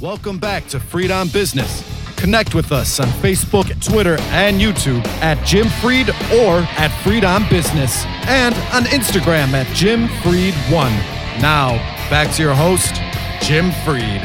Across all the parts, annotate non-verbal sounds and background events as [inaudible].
Welcome back to Fried on Business. Connect with us on Facebook, Twitter, and YouTube at Jim Fried or at Fried on Business and on Instagram at Jim Fried1. Now, back to your host, Jim Fried.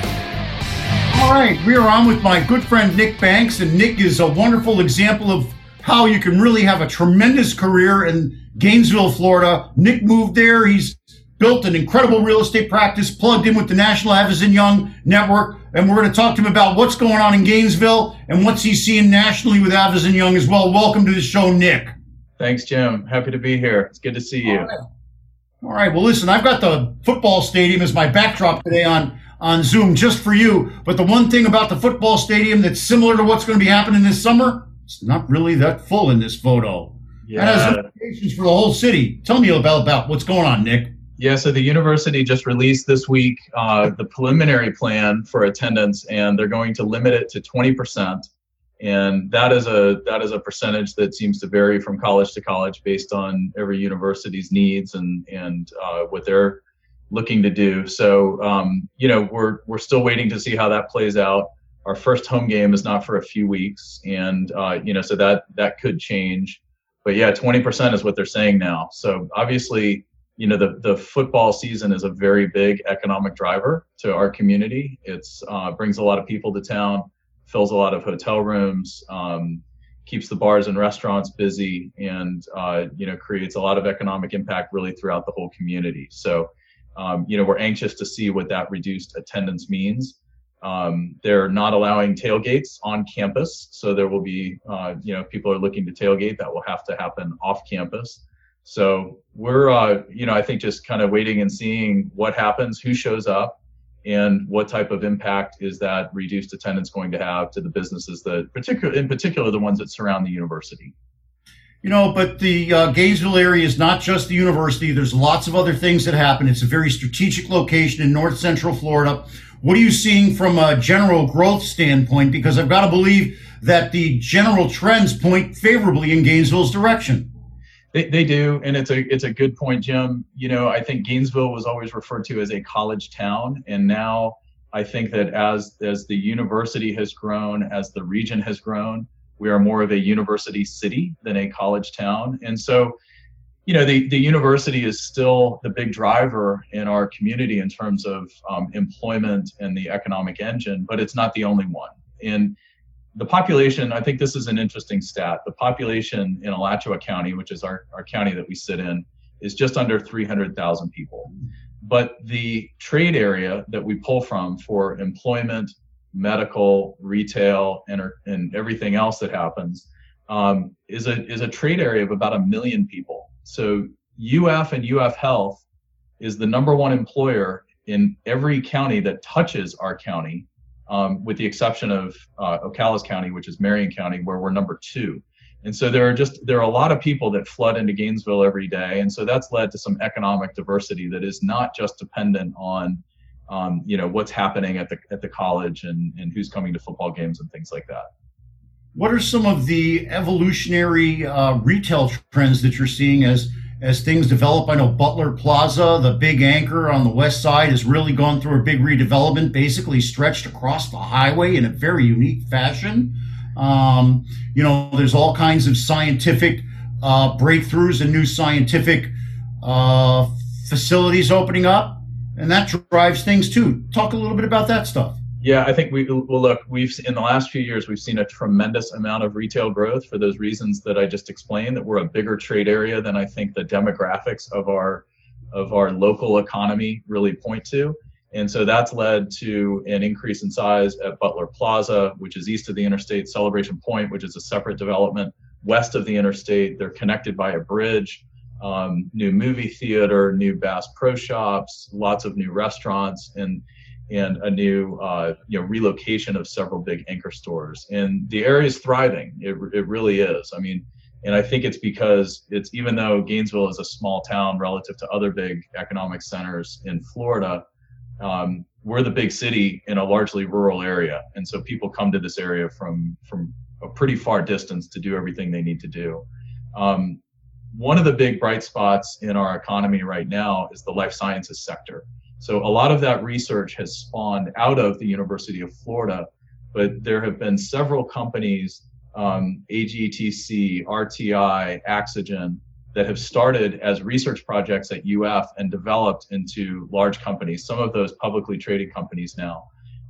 All right, we are on with my good friend Nick Banks, and Nick is a wonderful example of how you can really have a tremendous career in Gainesville, Florida. Nick moved there. He's built an incredible real estate practice, plugged in with the National Avison Young Network, and we're going to talk to him about what's going on in Gainesville and what's he seeing nationally with Avison Young as well. Welcome to the show, Nick. Thanks, Jim. Happy to be here. It's good to see you. All right. All right. Well, listen, I've got the football stadium as my backdrop today on on Zoom just for you. But the one thing about the football stadium that's similar to what's going to be happening this summer, it's not really that full in this photo. Yeah. And has implications for the whole city. Tell me about, about what's going on, Nick. Yeah, so the university just released this week uh, the preliminary plan for attendance, and they're going to limit it to 20%. And that is a that is a percentage that seems to vary from college to college based on every university's needs and and uh, what they're looking to do. So um, you know we're we're still waiting to see how that plays out. Our first home game is not for a few weeks, and uh, you know so that that could change. But yeah, 20% is what they're saying now. So obviously you know the the football season is a very big economic driver to our community. It's uh, brings a lot of people to town, fills a lot of hotel rooms, um, keeps the bars and restaurants busy, and uh, you know creates a lot of economic impact really throughout the whole community. So um, you know we're anxious to see what that reduced attendance means. Um, they're not allowing tailgates on campus, so there will be uh, you know people are looking to tailgate that will have to happen off campus. So we're, uh, you know, I think just kind of waiting and seeing what happens, who shows up, and what type of impact is that reduced attendance going to have to the businesses that, particular, in particular, the ones that surround the university. You know, but the uh, Gainesville area is not just the university. There's lots of other things that happen. It's a very strategic location in north central Florida. What are you seeing from a general growth standpoint? Because I've got to believe that the general trends point favorably in Gainesville's direction. They, they do, and it's a it's a good point, Jim. You know, I think Gainesville was always referred to as a college town, and now I think that as as the university has grown, as the region has grown, we are more of a university city than a college town, and so. You know, the, the university is still the big driver in our community in terms of um, employment and the economic engine, but it's not the only one. And the population, I think this is an interesting stat. The population in Alachua County, which is our, our county that we sit in, is just under 300,000 people. But the trade area that we pull from for employment, medical, retail, and, and everything else that happens um, is, a, is a trade area of about a million people. So UF and UF Health is the number one employer in every county that touches our county um, with the exception of uh, County, which is Marion County, where we're number two. And so there are just there are a lot of people that flood into Gainesville every day, and so that's led to some economic diversity that is not just dependent on, um, you know, what's happening at the at the college and and who's coming to football games and things like that. What are some of the evolutionary uh, retail trends that you're seeing as as things develop. I know Butler Plaza, the big anchor on the west side, has really gone through a big redevelopment, basically stretched across the highway in a very unique fashion. Um, you know, there's all kinds of scientific uh, breakthroughs and new scientific uh, facilities opening up, and that drives things too. Talk a little bit about that stuff. Yeah, I think we look. We've in the last few years we've seen a tremendous amount of retail growth for those reasons that I just explained. That we're a bigger trade area than I think the demographics of our of our local economy really point to. And so that's led to an increase in size at Butler Plaza, which is east of the interstate, Celebration Point, which is a separate development west of the interstate. They're connected by a bridge, um, new movie theater, new Bass Pro Shops, lots of new restaurants, and and a new uh, you know relocation of several big anchor stores. And the area is thriving. It, it really is. I mean and i think it's because it's even though gainesville is a small town relative to other big economic centers in florida um, we're the big city in a largely rural area. And so people come to this area from from a pretty far distance to do everything they need to do. Um, one of the big bright spots in our economy right now is the life sciences sector So a lot of that research has spawned out of the University of Florida, but there have been several companies, um, AGTC, RTI, Axogen, that have started as research projects at UF and developed into large companies. Some of those publicly traded companies now,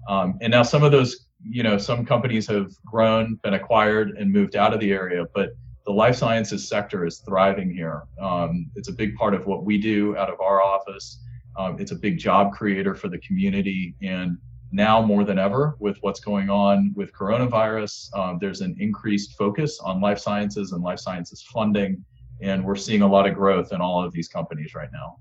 um, and now some of those, you know, some companies have grown, been acquired, and moved out of the area, but the life sciences sector is thriving here. Um, it's a big part of what we do out of our office. Um, it's a big job creator for the community. And now more than ever, with what's going on with coronavirus, um, there's an increased focus on life sciences and life sciences funding. And we're seeing a lot of growth in all of these companies right now.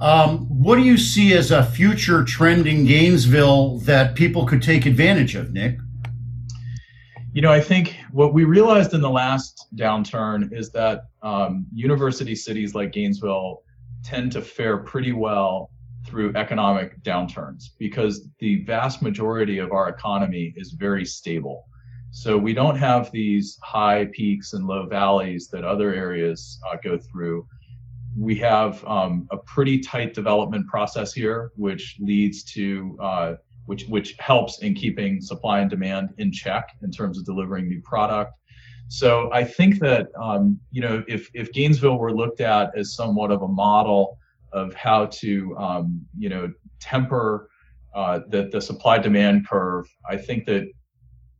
Um, what do you see as a future trend in Gainesville that people could take advantage of, Nick? You know, I think what we realized in the last downturn is that um, university cities like Gainesville tend to fare pretty well through economic downturns because the vast majority of our economy is very stable. So we don't have these high peaks and low valleys that other areas uh, go through. We have um, a pretty tight development process here, which leads to uh, which which helps in keeping supply and demand in check in terms of delivering new product. So I think that um, you know if if Gainesville were looked at as somewhat of a model of how to um, you know temper uh, the the supply demand curve, I think that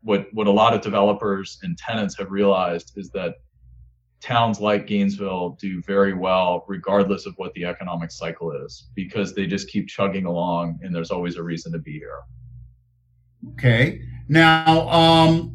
what what a lot of developers and tenants have realized is that towns like Gainesville do very well regardless of what the economic cycle is because they just keep chugging along and there's always a reason to be here. Okay. Now, um,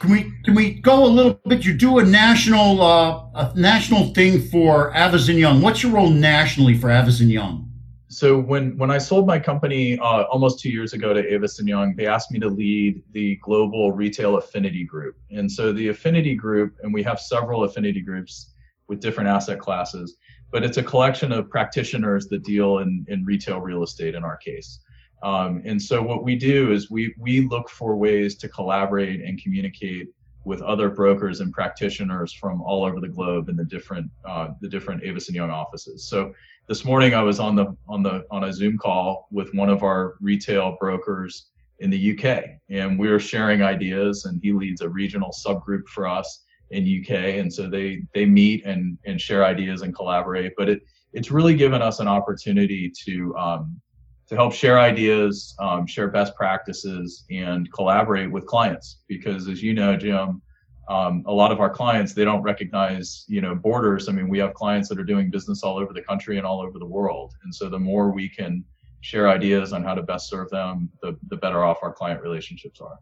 can we can we go a little bit? You do a national uh, a national thing for Avison Young. What's your role nationally for Avison Young? so when when I sold my company uh, almost two years ago to Avison Young, they asked me to lead the global retail affinity group. And so the affinity group, and we have several affinity groups with different asset classes, but it's a collection of practitioners that deal in in retail real estate in our case. Um, and so what we do is we we look for ways to collaborate and communicate with other brokers and practitioners from all over the globe in the different uh, the different Avison Young offices. So this morning I was on the on the on a Zoom call with one of our retail brokers in the UK, and we are sharing ideas. And he leads a regional subgroup for us in UK, and so they they meet and and share ideas and collaborate. But it it's really given us an opportunity to um, to help share ideas, um, share best practices, and collaborate with clients. Because as you know, Jim, um, a lot of our clients they don't recognize you know borders. I mean we have clients that are doing business all over the country and all over the world. And so the more we can share ideas on how to best serve them the, the better off our client relationships are.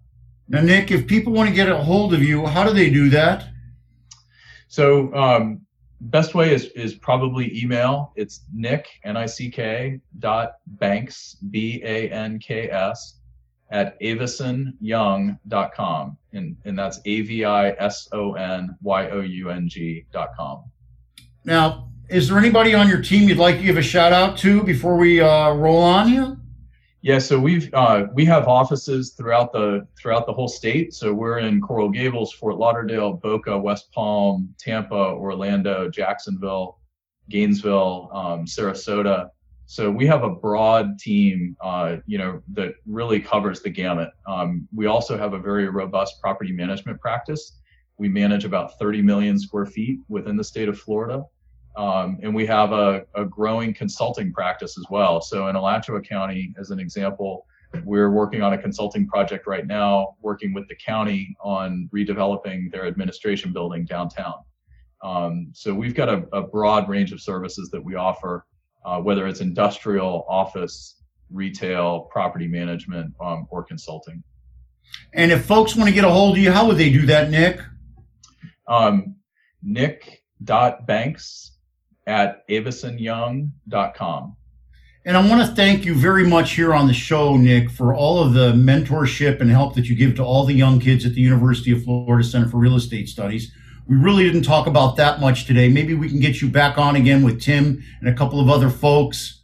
Now nick if people want to get a hold of you how do they do that? So um, best way is is probably email it's nick n-i-c-k dot banks b-a-n-k-s at avisonyoung.com. And, and that's a v i s o n y o u n g dot com. Now, is there anybody on your team you'd like to give a shout out to before we uh, roll on here? Yeah, so we've uh, we have offices throughout the throughout the whole state. So we're in Coral Gables, Fort Lauderdale, Boca, West Palm, Tampa, Orlando, Jacksonville, Gainesville, um, Sarasota. So we have a broad team, uh, you know, that really covers the gamut. Um, we also have a very robust property management practice. We manage about 30 million square feet within the state of Florida. Um, and we have a, a, growing consulting practice as well. So in Alachua County, as an example, we're working on a consulting project right now, working with the county on redeveloping their administration building downtown. Um, so we've got a, a broad range of services that we offer uh, whether it's industrial, office, retail, property management, um, or consulting. And if folks want to get a hold of you, how would they do that, Nick? Um, nick.banks at avisonyoung.com. And I want to thank you very much here on the show, Nick, for all of the mentorship and help that you give to all the young kids at the University of Florida Center for Real Estate Studies. We really didn't talk about that much today. Maybe we can get you back on again with Tim and a couple of other folks.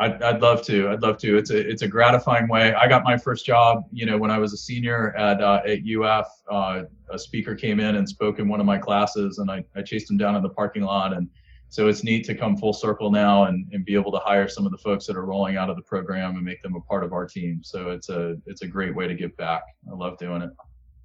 I'd, I'd love to. I'd love to. It's a it's a gratifying way. I got my first job, you know, when I was a senior at uh, at UF. Uh, a speaker came in and spoke in one of my classes, and I, I chased him down in the parking lot and so it's neat to come full circle now and, and be able to hire some of the folks that are rolling out of the program and make them a part of our team. So it's a it's a great way to give back. I love doing it.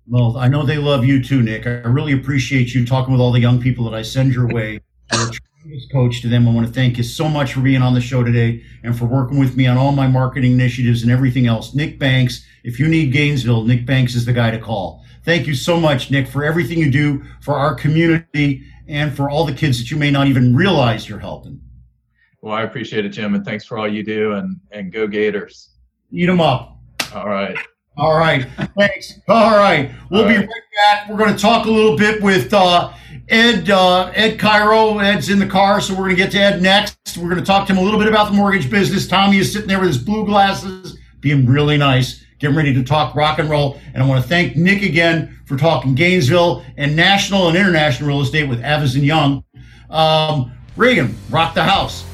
Well, I know they love you too, Nick. I really appreciate you talking with all the young people that I send your way. [laughs] You're a tremendous coach to them. I want to thank you so much for being on the show today and for working with me on all my marketing initiatives and everything else. Nick Banks, if you need Gainesville, Nick Banks is the guy to call. Thank you so much, Nick, for everything you do for our community and for all the kids that you may not even realize you're helping. Well, I appreciate it, Jim, and thanks for all you do. And and go Gators. Eat them up. All right. All right. Thanks. All right. We'll all be right. right back. We're going to talk a little bit with uh, Ed uh, Ed Cairo. Ed's in the car, so we're going to get to Ed next. We're going to talk to him a little bit about the mortgage business. Tommy is sitting there with his blue glasses, being really nice getting ready to talk rock and roll. And I want to thank Nick again for talking Gainesville and national and international real estate with Avison Young. Um, Reagan, rock the house.